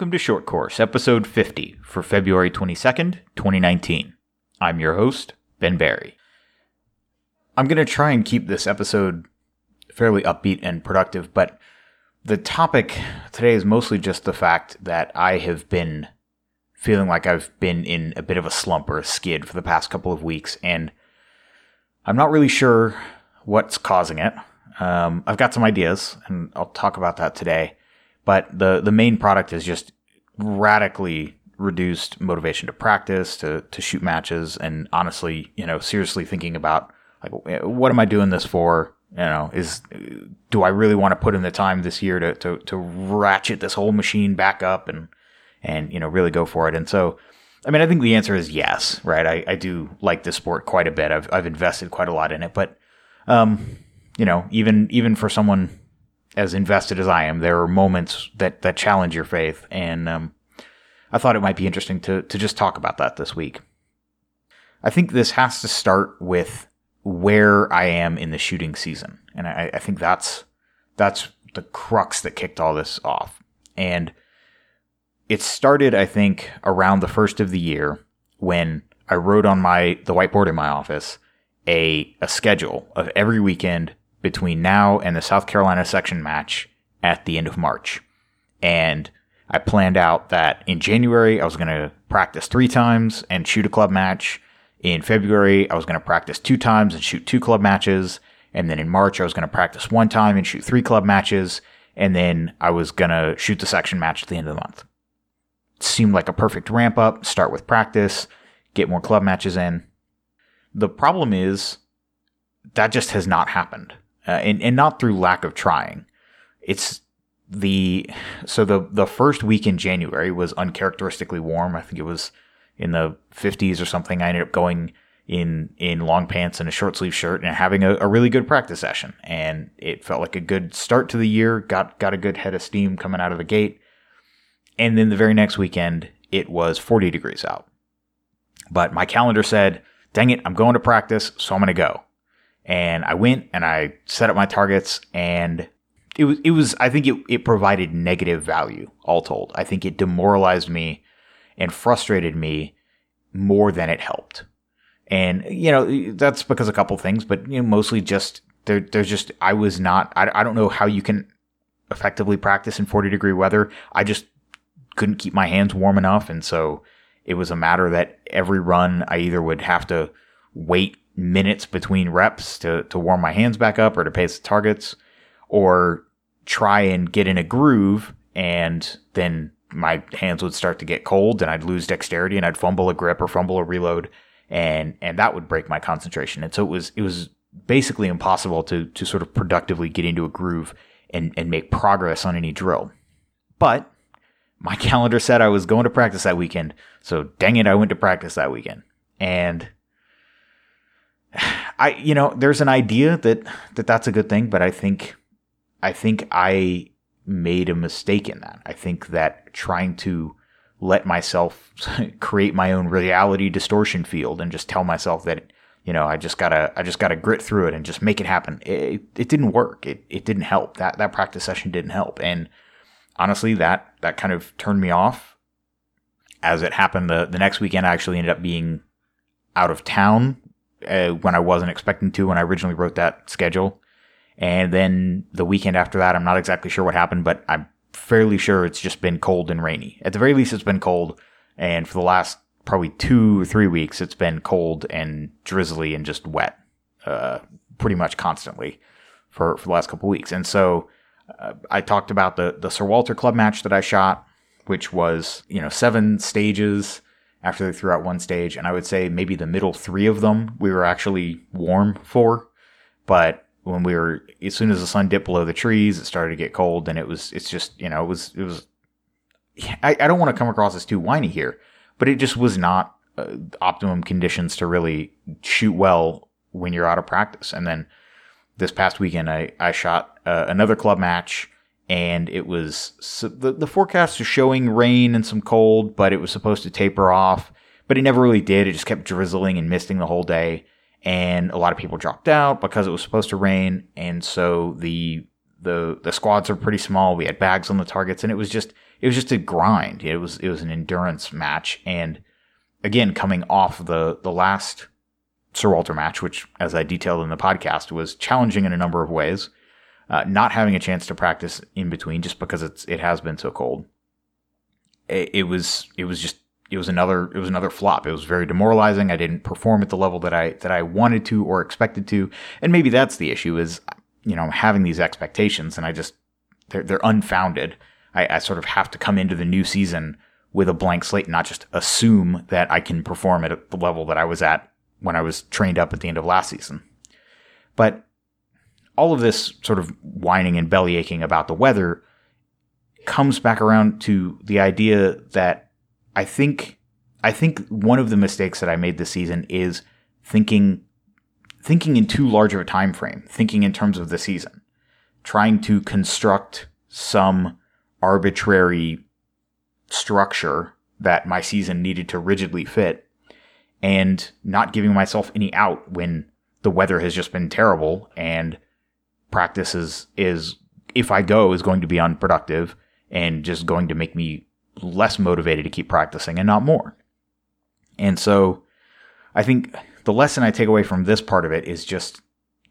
Welcome to Short Course, episode 50 for February 22nd, 2019. I'm your host, Ben Berry. I'm going to try and keep this episode fairly upbeat and productive, but the topic today is mostly just the fact that I have been feeling like I've been in a bit of a slump or a skid for the past couple of weeks, and I'm not really sure what's causing it. Um, I've got some ideas, and I'll talk about that today. But the the main product is just radically reduced motivation to practice, to to shoot matches, and honestly, you know, seriously thinking about like what am I doing this for? You know, is do I really want to put in the time this year to to to ratchet this whole machine back up and and you know really go for it? And so, I mean, I think the answer is yes, right? I, I do like this sport quite a bit. I've I've invested quite a lot in it, but um, you know, even even for someone as invested as I am, there are moments that that challenge your faith, and um, I thought it might be interesting to to just talk about that this week. I think this has to start with where I am in the shooting season, and I, I think that's that's the crux that kicked all this off. And it started, I think, around the first of the year when I wrote on my the whiteboard in my office a a schedule of every weekend between now and the South Carolina section match at the end of March. And I planned out that in January, I was going to practice three times and shoot a club match. In February, I was going to practice two times and shoot two club matches. And then in March, I was going to practice one time and shoot three club matches. And then I was going to shoot the section match at the end of the month. It seemed like a perfect ramp up. Start with practice, get more club matches in. The problem is that just has not happened uh, and, and not through lack of trying. It's the so the the first week in January was uncharacteristically warm. I think it was in the 50s or something. I ended up going in in long pants and a short sleeve shirt and having a, a, really good practice session. And it felt like a good start to the year. Got got a good head of steam coming out of the gate. And then the very next weekend, it was 40 degrees out. But my calendar said, "Dang it, I'm going to practice, so I'm going to go." And I went and I set up my targets and it was it was I think it, it provided negative value, all told. I think it demoralized me and frustrated me more than it helped. And you know, that's because a couple things, but you know, mostly just there there's just I was not I, I don't know how you can effectively practice in 40 degree weather. I just couldn't keep my hands warm enough and so it was a matter that every run I either would have to wait minutes between reps to, to warm my hands back up or to pace the targets or try and get in a groove and then my hands would start to get cold and I'd lose dexterity and I'd fumble a grip or fumble a reload and and that would break my concentration. And so it was it was basically impossible to to sort of productively get into a groove and and make progress on any drill. But my calendar said I was going to practice that weekend. So dang it, I went to practice that weekend. And I you know there's an idea that that that's a good thing, but I think I think I made a mistake in that. I think that trying to let myself create my own reality distortion field and just tell myself that you know I just gotta I just gotta grit through it and just make it happen. It, it didn't work. It it didn't help. That that practice session didn't help. And honestly, that that kind of turned me off. As it happened, the the next weekend I actually ended up being out of town uh, when I wasn't expecting to when I originally wrote that schedule. And then the weekend after that, I'm not exactly sure what happened, but I'm fairly sure it's just been cold and rainy. At the very least, it's been cold. And for the last probably two or three weeks, it's been cold and drizzly and just wet, uh, pretty much constantly for, for the last couple weeks. And so uh, I talked about the, the Sir Walter Club match that I shot, which was, you know, seven stages after they threw out one stage. And I would say maybe the middle three of them we were actually warm for. But when we were, as soon as the sun dipped below the trees, it started to get cold. And it was, it's just, you know, it was, it was, I, I don't want to come across as too whiny here, but it just was not uh, optimum conditions to really shoot well when you're out of practice. And then this past weekend, I, I shot uh, another club match and it was so the, the forecast was showing rain and some cold, but it was supposed to taper off, but it never really did. It just kept drizzling and misting the whole day, and a lot of people dropped out because it was supposed to rain, and so the the the squads are pretty small. We had bags on the targets, and it was just it was just a grind. It was it was an endurance match, and again, coming off the the last Sir Walter match, which, as I detailed in the podcast, was challenging in a number of ways. Uh, not having a chance to practice in between just because it's it has been so cold. It, it was it was just it was another it was another flop. It was very demoralizing. I didn't perform at the level that I that I wanted to or expected to, and maybe that's the issue is you know having these expectations and I just they're they're unfounded. I, I sort of have to come into the new season with a blank slate, and not just assume that I can perform at the level that I was at when I was trained up at the end of last season. But all of this sort of whining and belly aching about the weather comes back around to the idea that I think I think one of the mistakes that I made this season is thinking thinking in too large of a time frame, thinking in terms of the season, trying to construct some arbitrary structure that my season needed to rigidly fit and not giving myself any out when the weather has just been terrible and practice is, is if I go is going to be unproductive and just going to make me less motivated to keep practicing and not more. And so I think the lesson I take away from this part of it is just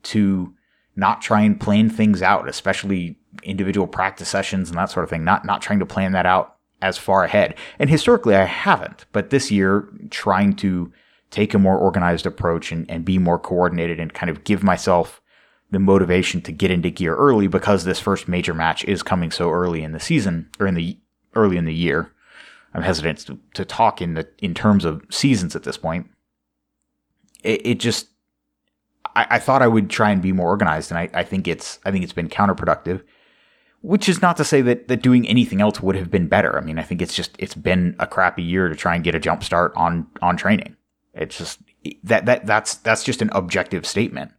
to not try and plan things out, especially individual practice sessions and that sort of thing, not not trying to plan that out as far ahead. And historically I haven't, but this year trying to take a more organized approach and, and be more coordinated and kind of give myself the motivation to get into gear early because this first major match is coming so early in the season or in the early in the year. I'm hesitant to, to talk in the in terms of seasons at this point. It, it just I, I, thought I would try and be more organized, and I, I think it's I think it's been counterproductive. Which is not to say that that doing anything else would have been better. I mean, I think it's just it's been a crappy year to try and get a jump start on on training. It's just that that that's that's just an objective statement.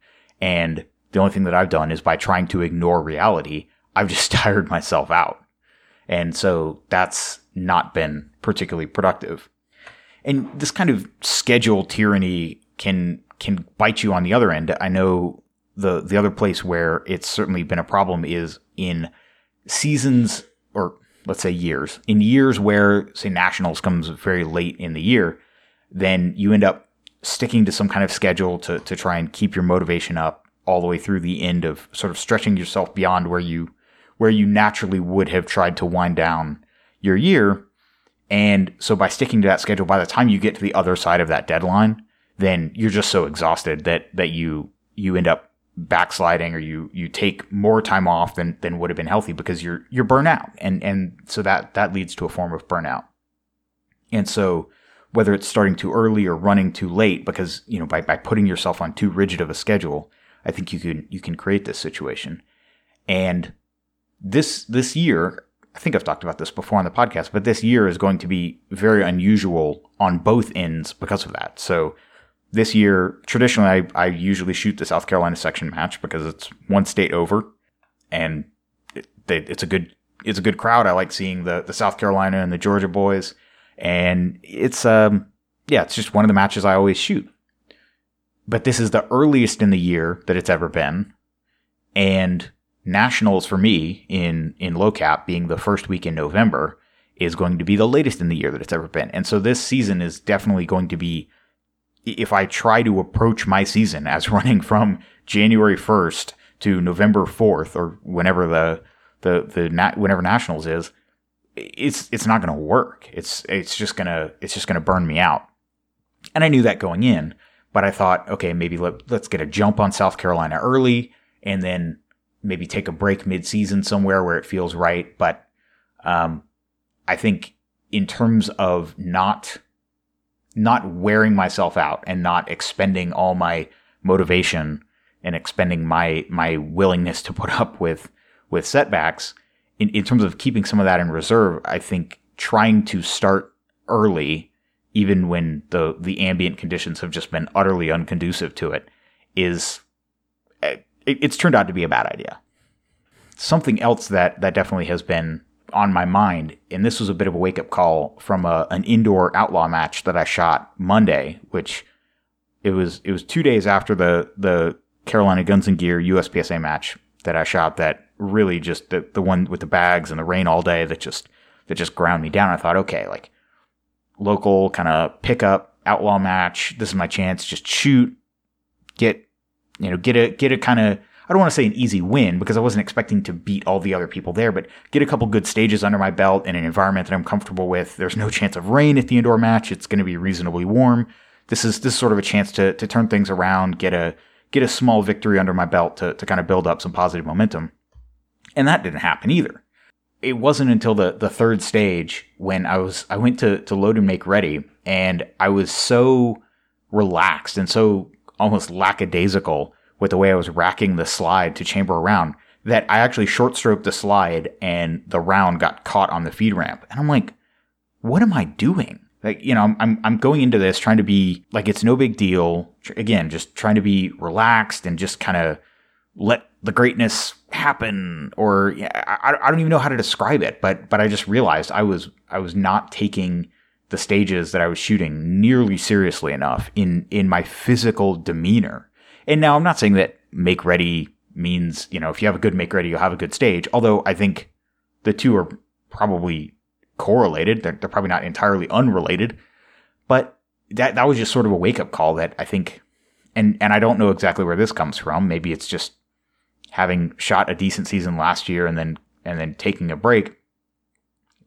And the only thing that I've done is by trying to ignore reality, I've just tired myself out. And so that's not been particularly productive. And this kind of schedule tyranny can can bite you on the other end. I know the the other place where it's certainly been a problem is in seasons or let's say years. In years where say nationals comes very late in the year, then you end up sticking to some kind of schedule to to try and keep your motivation up all the way through the end of sort of stretching yourself beyond where you where you naturally would have tried to wind down your year. And so by sticking to that schedule, by the time you get to the other side of that deadline, then you're just so exhausted that, that you, you end up backsliding or you, you take more time off than, than would have been healthy because you're, you're burnt out. And, and so that, that leads to a form of burnout. And so whether it's starting too early or running too late, because, you know, by, by putting yourself on too rigid of a schedule, I think you can, you can create this situation. And this this year, I think I've talked about this before on the podcast, but this year is going to be very unusual on both ends because of that. So this year, traditionally, I, I usually shoot the South Carolina section match because it's one state over, and it, it's a good it's a good crowd. I like seeing the the South Carolina and the Georgia boys, and it's um yeah, it's just one of the matches I always shoot. But this is the earliest in the year that it's ever been, and nationals for me in in low cap being the first week in November is going to be the latest in the year that it's ever been. And so this season is definitely going to be if I try to approach my season as running from January 1st to November 4th or whenever the the the nat- whenever nationals is it's it's not going to work. It's it's just going to it's just going to burn me out. And I knew that going in, but I thought, okay, maybe let, let's get a jump on South Carolina early and then maybe take a break mid-season somewhere where it feels right. But um, I think in terms of not not wearing myself out and not expending all my motivation and expending my my willingness to put up with with setbacks in, in terms of keeping some of that in reserve i think trying to start early even when the the ambient conditions have just been utterly unconducive to it is eh, it's turned out to be a bad idea. Something else that that definitely has been on my mind, and this was a bit of a wake up call from a, an indoor outlaw match that I shot Monday, which it was it was two days after the the Carolina Guns and Gear USPSA match that I shot that really just the the one with the bags and the rain all day that just that just ground me down. I thought, okay, like local kind of pickup outlaw match. This is my chance. Just shoot, get you know, get a get a kind of I don't want to say an easy win because I wasn't expecting to beat all the other people there, but get a couple good stages under my belt in an environment that I'm comfortable with. There's no chance of rain at the indoor match. It's going to be reasonably warm. This is this is sort of a chance to to turn things around, get a get a small victory under my belt to to kind of build up some positive momentum. And that didn't happen either. It wasn't until the the third stage when I was I went to to load and make ready and I was so relaxed and so almost lackadaisical with the way I was racking the slide to chamber around that I actually short stroked the slide and the round got caught on the feed ramp. And I'm like, what am I doing? Like, you know, I'm, I'm going into this trying to be like, it's no big deal. Again, just trying to be relaxed and just kind of let the greatness happen. Or I, I don't even know how to describe it, but, but I just realized I was, I was not taking the stages that I was shooting nearly seriously enough in, in my physical demeanor and now I'm not saying that make ready means, you know, if you have a good make ready, you'll have a good stage. Although I think the two are probably correlated. They're, they're probably not entirely unrelated. But that, that was just sort of a wake up call that I think, and, and I don't know exactly where this comes from. Maybe it's just having shot a decent season last year and then, and then taking a break.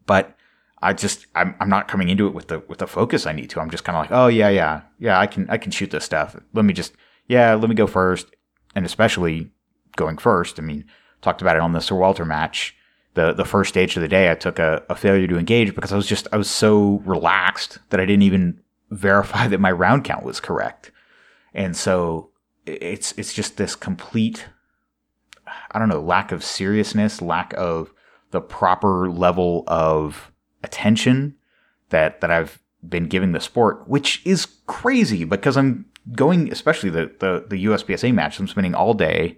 But I just I'm I'm not coming into it with the with the focus I need to. I'm just kind of like, oh yeah, yeah, yeah, I can I can shoot this stuff. Let me just yeah, let me go first. And especially going first, I mean, talked about it on the Sir Walter match. The, the first stage of the day, I took a, a failure to engage because I was just, I was so relaxed that I didn't even verify that my round count was correct. And so it's, it's just this complete, I don't know, lack of seriousness, lack of the proper level of attention that, that I've been giving the sport, which is crazy because I'm going, especially the, the, the USPSA match, I'm spending all day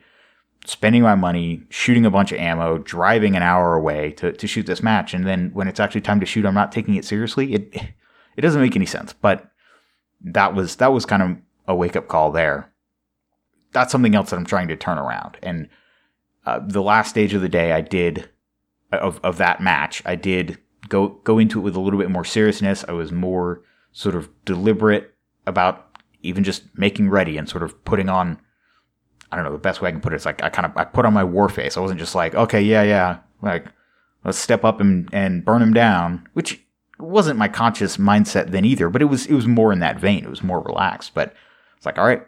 spending my money, shooting a bunch of ammo, driving an hour away to, to shoot this match. And then when it's actually time to shoot, I'm not taking it seriously. It, it doesn't make any sense, but that was, that was kind of a wake up call there. That's something else that I'm trying to turn around. And uh, the last stage of the day, I did of, of that match, I did go, go into it with a little bit more seriousness. I was more sort of deliberate about even just making ready and sort of putting on I don't know the best way I can put it is like I kind of I put on my war face. I wasn't just like okay yeah yeah like let's step up and and burn him down, which wasn't my conscious mindset then either. But it was it was more in that vein. It was more relaxed. But it's like all right,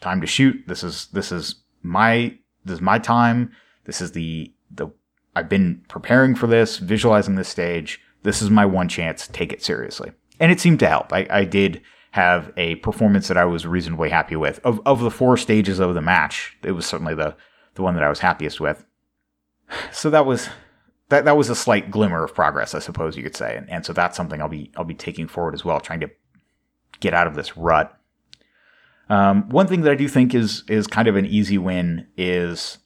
time to shoot. This is this is my this is my time. This is the the I've been preparing for this, visualizing this stage. This is my one chance. Take it seriously, and it seemed to help. I, I did have a performance that I was reasonably happy with. Of of the four stages of the match, it was certainly the the one that I was happiest with. So that was that that was a slight glimmer of progress, I suppose you could say. And, and so that's something I'll be I'll be taking forward as well, trying to get out of this rut. Um, one thing that I do think is is kind of an easy win is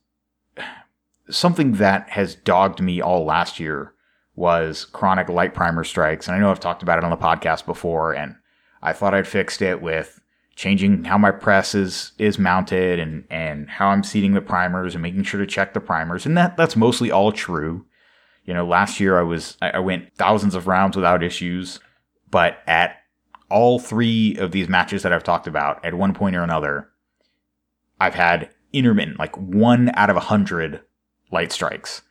something that has dogged me all last year was chronic light primer strikes. And I know I've talked about it on the podcast before, and I thought I'd fixed it with changing how my press is, is mounted and, and how I'm seating the primers and making sure to check the primers. And that, that's mostly all true. You know, last year I was, I went thousands of rounds without issues, but at all three of these matches that I've talked about at one point or another, I've had intermittent, like one out of a hundred light strikes.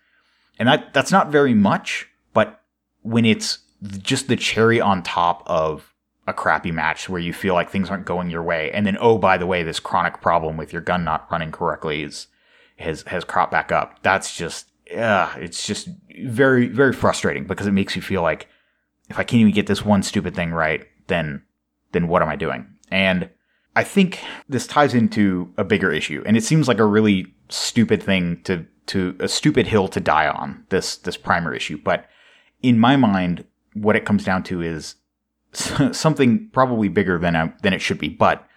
And that, that's not very much, but when it's just the cherry on top of a crappy match where you feel like things aren't going your way, and then oh by the way, this chronic problem with your gun not running correctly is has has cropped back up. That's just it's just very very frustrating because it makes you feel like if I can't even get this one stupid thing right, then then what am I doing? And I think this ties into a bigger issue, and it seems like a really stupid thing to to a stupid hill to die on this this primer issue, but in my mind, what it comes down to is something probably bigger than I, than it should be. But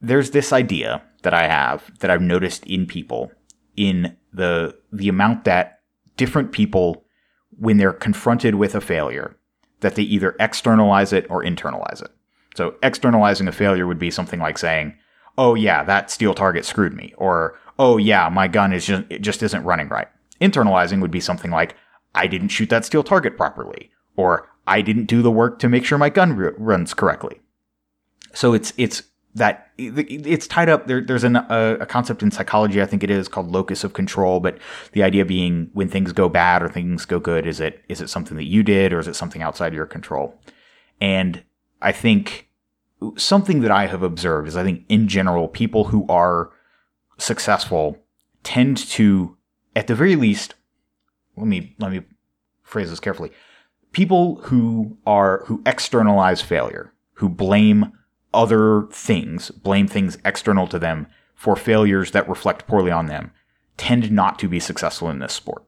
there's this idea that I have that I've noticed in people in the the amount that different people when they're confronted with a failure that they either externalize it or internalize it. So externalizing a failure would be something like saying, "Oh yeah, that steel target screwed me," or oh yeah, my gun is just it just isn't running right. Internalizing would be something like I didn't shoot that steel target properly, or I didn't do the work to make sure my gun r- runs correctly. So it's it's that it's tied up there, there's an, a, a, concept in psychology i think it is called locus of control but the idea being when things go bad or things go good is it is it something that you did or is it something outside your control? And i think something that i have observed is i think in general people who are successful tend to at the very least let me let me phrase this carefully. People who are who externalize failure who blame other things, blame things external to them for failures that reflect poorly on them, tend not to be successful in this sport.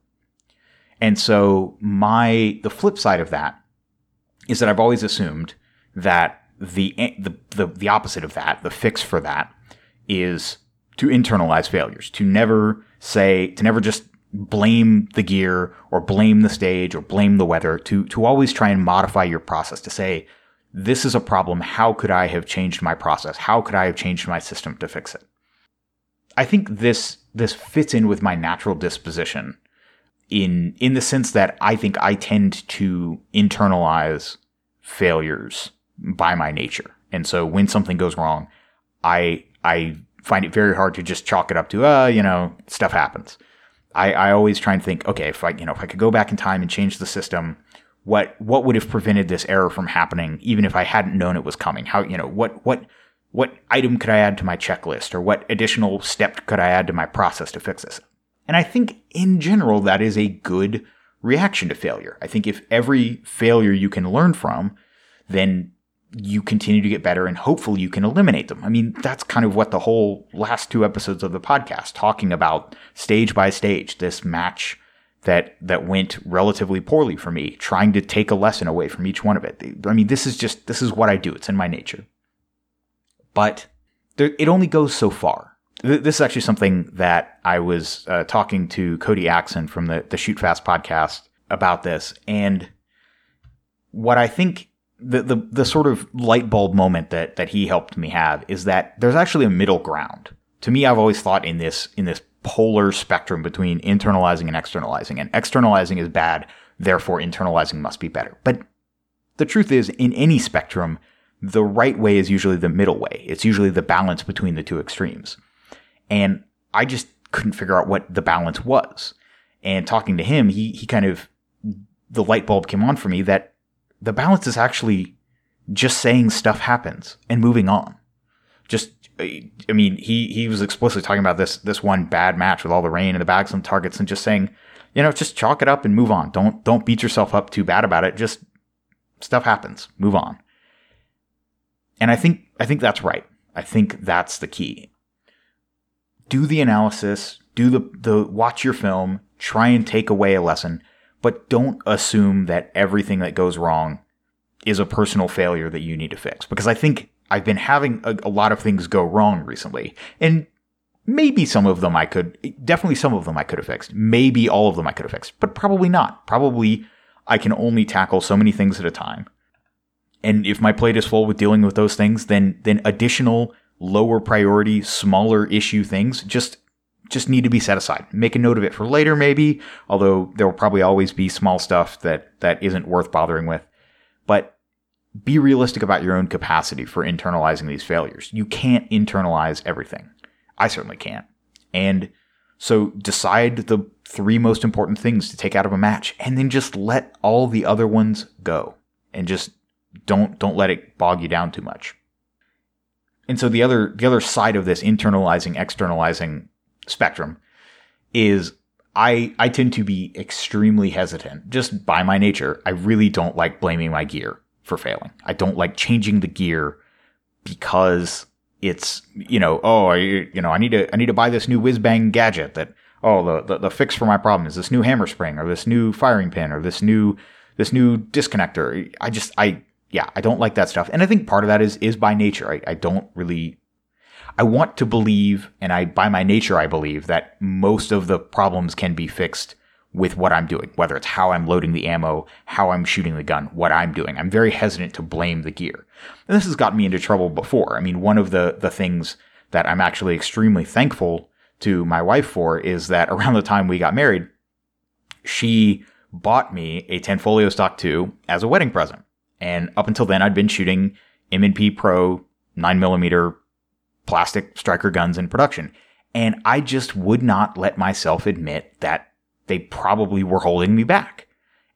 And so my the flip side of that is that I've always assumed that the the the, the opposite of that, the fix for that is to internalize failures, to never say to never just blame the gear or blame the stage or blame the weather, to to always try and modify your process to say this is a problem. How could I have changed my process? How could I have changed my system to fix it? I think this this fits in with my natural disposition in in the sense that I think I tend to internalize failures by my nature. And so when something goes wrong, I I find it very hard to just chalk it up to uh, you know, stuff happens. I, I always try and think, okay, if I you know, if I could go back in time and change the system, what what would have prevented this error from happening even if I hadn't known it was coming? How you know what what what item could I add to my checklist or what additional step could I add to my process to fix this? And I think in general that is a good reaction to failure. I think if every failure you can learn from, then you continue to get better and hopefully you can eliminate them. I mean, that's kind of what the whole last two episodes of the podcast talking about stage by stage, this match that that went relatively poorly for me, trying to take a lesson away from each one of it. I mean, this is just this is what I do. It's in my nature. But there, it only goes so far. This is actually something that I was uh, talking to Cody Axon from the the Shoot Fast podcast about this, and what I think the, the the sort of light bulb moment that that he helped me have is that there's actually a middle ground. To me, I've always thought in this in this polar spectrum between internalizing and externalizing. And externalizing is bad, therefore internalizing must be better. But the truth is, in any spectrum, the right way is usually the middle way. It's usually the balance between the two extremes. And I just couldn't figure out what the balance was. And talking to him, he, he kind of, the light bulb came on for me that the balance is actually just saying stuff happens and moving on. Just I mean, he he was explicitly talking about this this one bad match with all the rain and the bags and targets, and just saying, you know, just chalk it up and move on. Don't don't beat yourself up too bad about it. Just stuff happens. Move on. And I think I think that's right. I think that's the key. Do the analysis. Do the the watch your film. Try and take away a lesson, but don't assume that everything that goes wrong is a personal failure that you need to fix. Because I think I've been having a, a lot of things go wrong recently. And maybe some of them I could, definitely some of them I could have fixed. Maybe all of them I could have fixed, but probably not. Probably I can only tackle so many things at a time. And if my plate is full with dealing with those things, then then additional lower priority, smaller issue things just just need to be set aside. Make a note of it for later, maybe. Although there will probably always be small stuff that that isn't worth bothering with. But be realistic about your own capacity for internalizing these failures. You can't internalize everything. I certainly can't. And so decide the three most important things to take out of a match and then just let all the other ones go and just don't don't let it bog you down too much. And so the other the other side of this internalizing externalizing spectrum is I I tend to be extremely hesitant just by my nature. I really don't like blaming my gear for failing. I don't like changing the gear because it's you know oh I, you know I need to I need to buy this new whiz bang gadget that oh the, the, the fix for my problem is this new hammer spring or this new firing pin or this new this new disconnector. I just I yeah I don't like that stuff and I think part of that is is by nature. I, I don't really I want to believe and I by my nature I believe that most of the problems can be fixed with what I'm doing, whether it's how I'm loading the ammo, how I'm shooting the gun, what I'm doing. I'm very hesitant to blame the gear. And this has gotten me into trouble before. I mean, one of the, the things that I'm actually extremely thankful to my wife for is that around the time we got married, she bought me a Tanfoglio Stock 2 as a wedding present. And up until then, I'd been shooting M&P Pro 9mm plastic striker guns in production. And I just would not let myself admit that they probably were holding me back.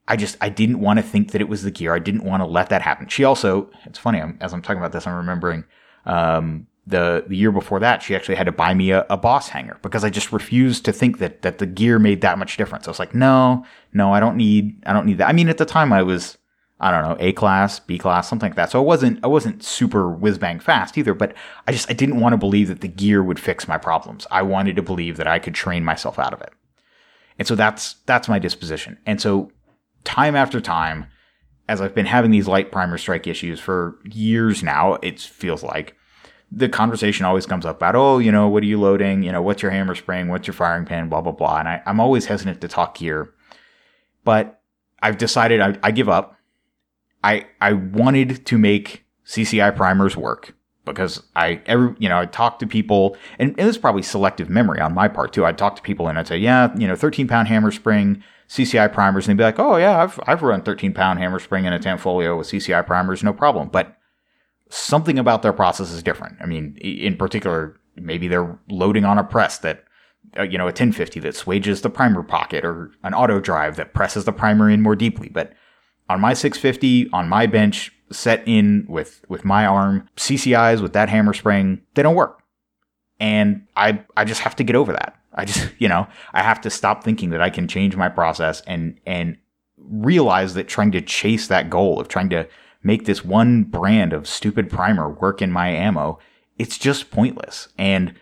I just, I didn't want to think that it was the gear. I didn't want to let that happen. She also, it's funny, I'm, as I'm talking about this, I'm remembering, um, the, the year before that, she actually had to buy me a, a boss hanger because I just refused to think that, that the gear made that much difference. I was like, no, no, I don't need, I don't need that. I mean, at the time I was, I don't know, A class, B class, something like that. So I wasn't, I wasn't super whiz bang fast either, but I just, I didn't want to believe that the gear would fix my problems. I wanted to believe that I could train myself out of it. And so that's, that's my disposition. And so time after time, as I've been having these light primer strike issues for years now, it feels like the conversation always comes up about, oh, you know, what are you loading? You know, what's your hammer spring? What's your firing pin? Blah, blah, blah. And I, I'm always hesitant to talk here, but I've decided I, I give up I I wanted to make CCI primers work because I every you know I talked to people and, is probably selective memory on my part too. I'd talk to people and I'd say, yeah, you know, 13 pound hammer spring CCI primers, and they'd be like, oh yeah, I've I've run 13 pound hammer spring in a Tanfoglio with CCI primers, no problem. But something about their process is different. I mean, in particular, maybe they're loading on a press that uh, you know a 1050 that swages the primer pocket or an auto drive that presses the primer in more deeply, but on my 650 on my bench set in with with my arm CCIs with that hammer spring they don't work. And I I just have to get over that. I just you know I have to stop thinking that I can change my process and and realize that trying to chase that goal of trying to make this one brand of stupid primer work in my ammo it's just pointless. And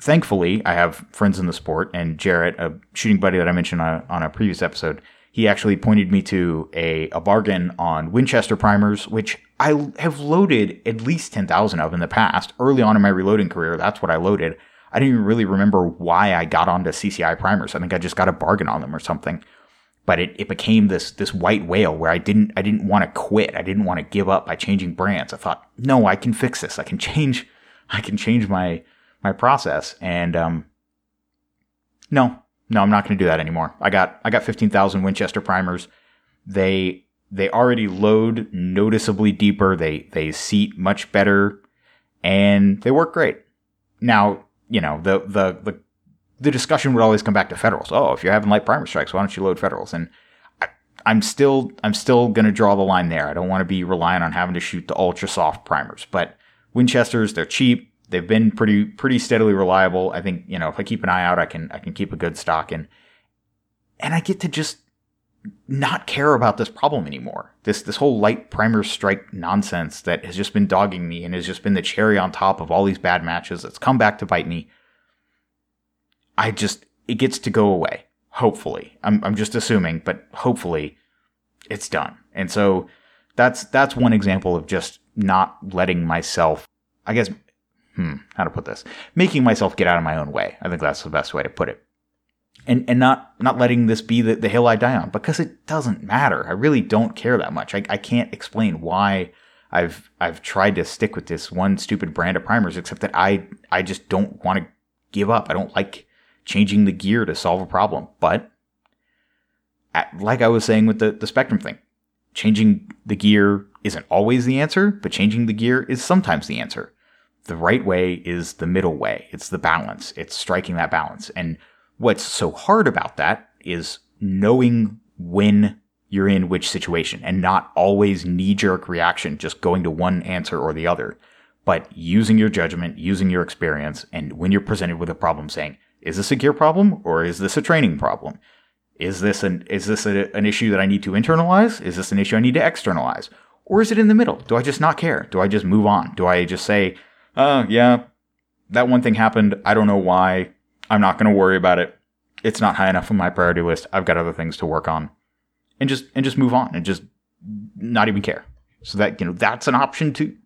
thankfully I have friends in the sport and Jarrett a shooting buddy that I mentioned on on a previous episode he actually pointed me to a, a bargain on Winchester primers, which I have loaded at least 10,000 of in the past. Early on in my reloading career, that's what I loaded. I didn't even really remember why I got onto CCI primers. I think I just got a bargain on them or something. But it, it became this this white whale where I didn't I didn't want to quit. I didn't want to give up by changing brands. I thought, no, I can fix this. I can change I can change my my process. And um no, no, I'm not going to do that anymore. I got I got 15,000 Winchester primers. They they already load noticeably deeper. They they seat much better, and they work great. Now you know the the the the discussion would always come back to Federals. Oh, if you're having light primer strikes, why don't you load Federals? And I, I'm still I'm still going to draw the line there. I don't want to be relying on having to shoot the ultra soft primers, but Winchesters they're cheap they've been pretty pretty steadily reliable. I think you know if I keep an eye out, I can I can keep a good stock and and I get to just not care about this problem anymore. This this whole light primer strike nonsense that has just been dogging me and has just been the cherry on top of all these bad matches that's come back to bite me. I just it gets to go away. Hopefully, I'm I'm just assuming, but hopefully, it's done. And so that's that's one example of just not letting myself, I guess, hmm, how to put this, making myself get out of my own way. I think that's the best way to put it. And, and not, not letting this be the, the hill I die on because it doesn't matter. I really don't care that much. I, I can't explain why I've, I've tried to stick with this one stupid brand of primers, except that I, I just don't want to give up. I don't like changing the gear to solve a problem. But like I was saying with the, the spectrum thing, changing the gear isn't always the answer, but changing the gear is sometimes the answer the right way is the middle way. It's the balance. It's striking that balance. And what's so hard about that is knowing when you're in which situation and not always knee jerk reaction, just going to one answer or the other, but using your judgment, using your experience. And when you're presented with a problem saying, is this a gear problem or is this a training problem? Is this an, is this a, an issue that I need to internalize? Is this an issue I need to externalize? Or is it in the middle? Do I just not care? Do I just move on? Do I just say, uh, yeah, that one thing happened. I don't know why. I'm not going to worry about it. It's not high enough on my priority list. I've got other things to work on. And just and just move on and just not even care. So that you know that's an option too.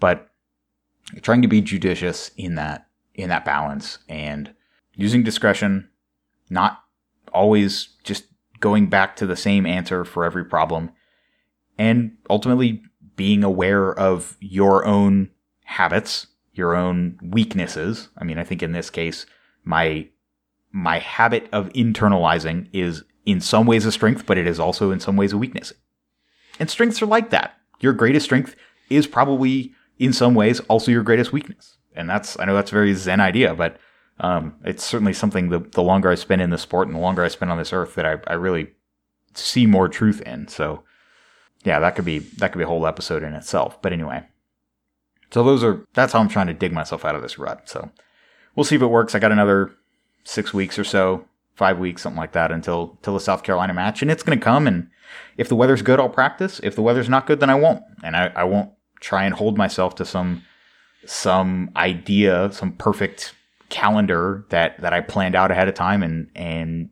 But trying to be judicious in that in that balance and using discretion, not always just going back to the same answer for every problem, and ultimately being aware of your own habits, your own weaknesses. I mean, I think in this case, my my habit of internalizing is in some ways a strength, but it is also in some ways a weakness. And strengths are like that. Your greatest strength is probably in some ways also your greatest weakness. And that's I know that's a very zen idea, but um, it's certainly something the, the longer I spend in the sport and the longer I spend on this earth that I, I really see more truth in. So yeah, that could be that could be a whole episode in itself. But anyway. So those are that's how I'm trying to dig myself out of this rut. So we'll see if it works. I got another six weeks or so, five weeks, something like that, until until the South Carolina match, and it's going to come. And if the weather's good, I'll practice. If the weather's not good, then I won't, and I, I won't try and hold myself to some some idea, some perfect calendar that that I planned out ahead of time, and and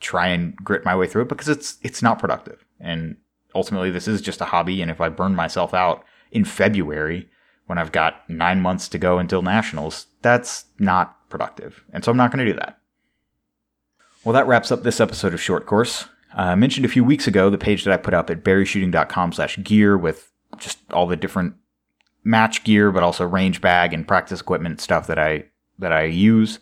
try and grit my way through it because it's it's not productive. And ultimately, this is just a hobby. And if I burn myself out in February when I've got nine months to go until nationals, that's not productive. And so I'm not going to do that. Well, that wraps up this episode of Short Course. Uh, I mentioned a few weeks ago the page that I put up at berryshooting.com slash gear with just all the different match gear, but also range bag and practice equipment stuff that I that I use.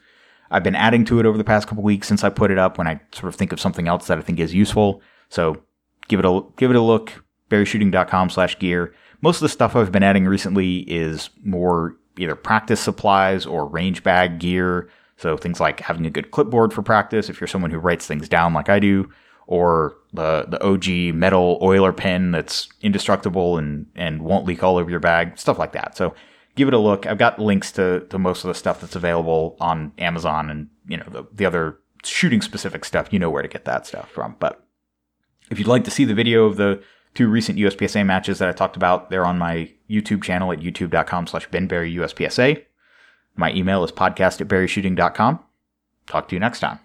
I've been adding to it over the past couple weeks since I put it up when I sort of think of something else that I think is useful. So give it a give it a look. berryshooting.com slash gear. Most of the stuff I've been adding recently is more either practice supplies or range bag gear. So things like having a good clipboard for practice if you're someone who writes things down like I do, or the the OG metal oiler pen that's indestructible and and won't leak all over your bag, stuff like that. So give it a look. I've got links to to most of the stuff that's available on Amazon and you know the the other shooting specific stuff. You know where to get that stuff from. But if you'd like to see the video of the two recent USPSA matches that I talked about. They're on my YouTube channel at youtube.com slash benberryuspsa. My email is podcast at berryshooting.com. Talk to you next time.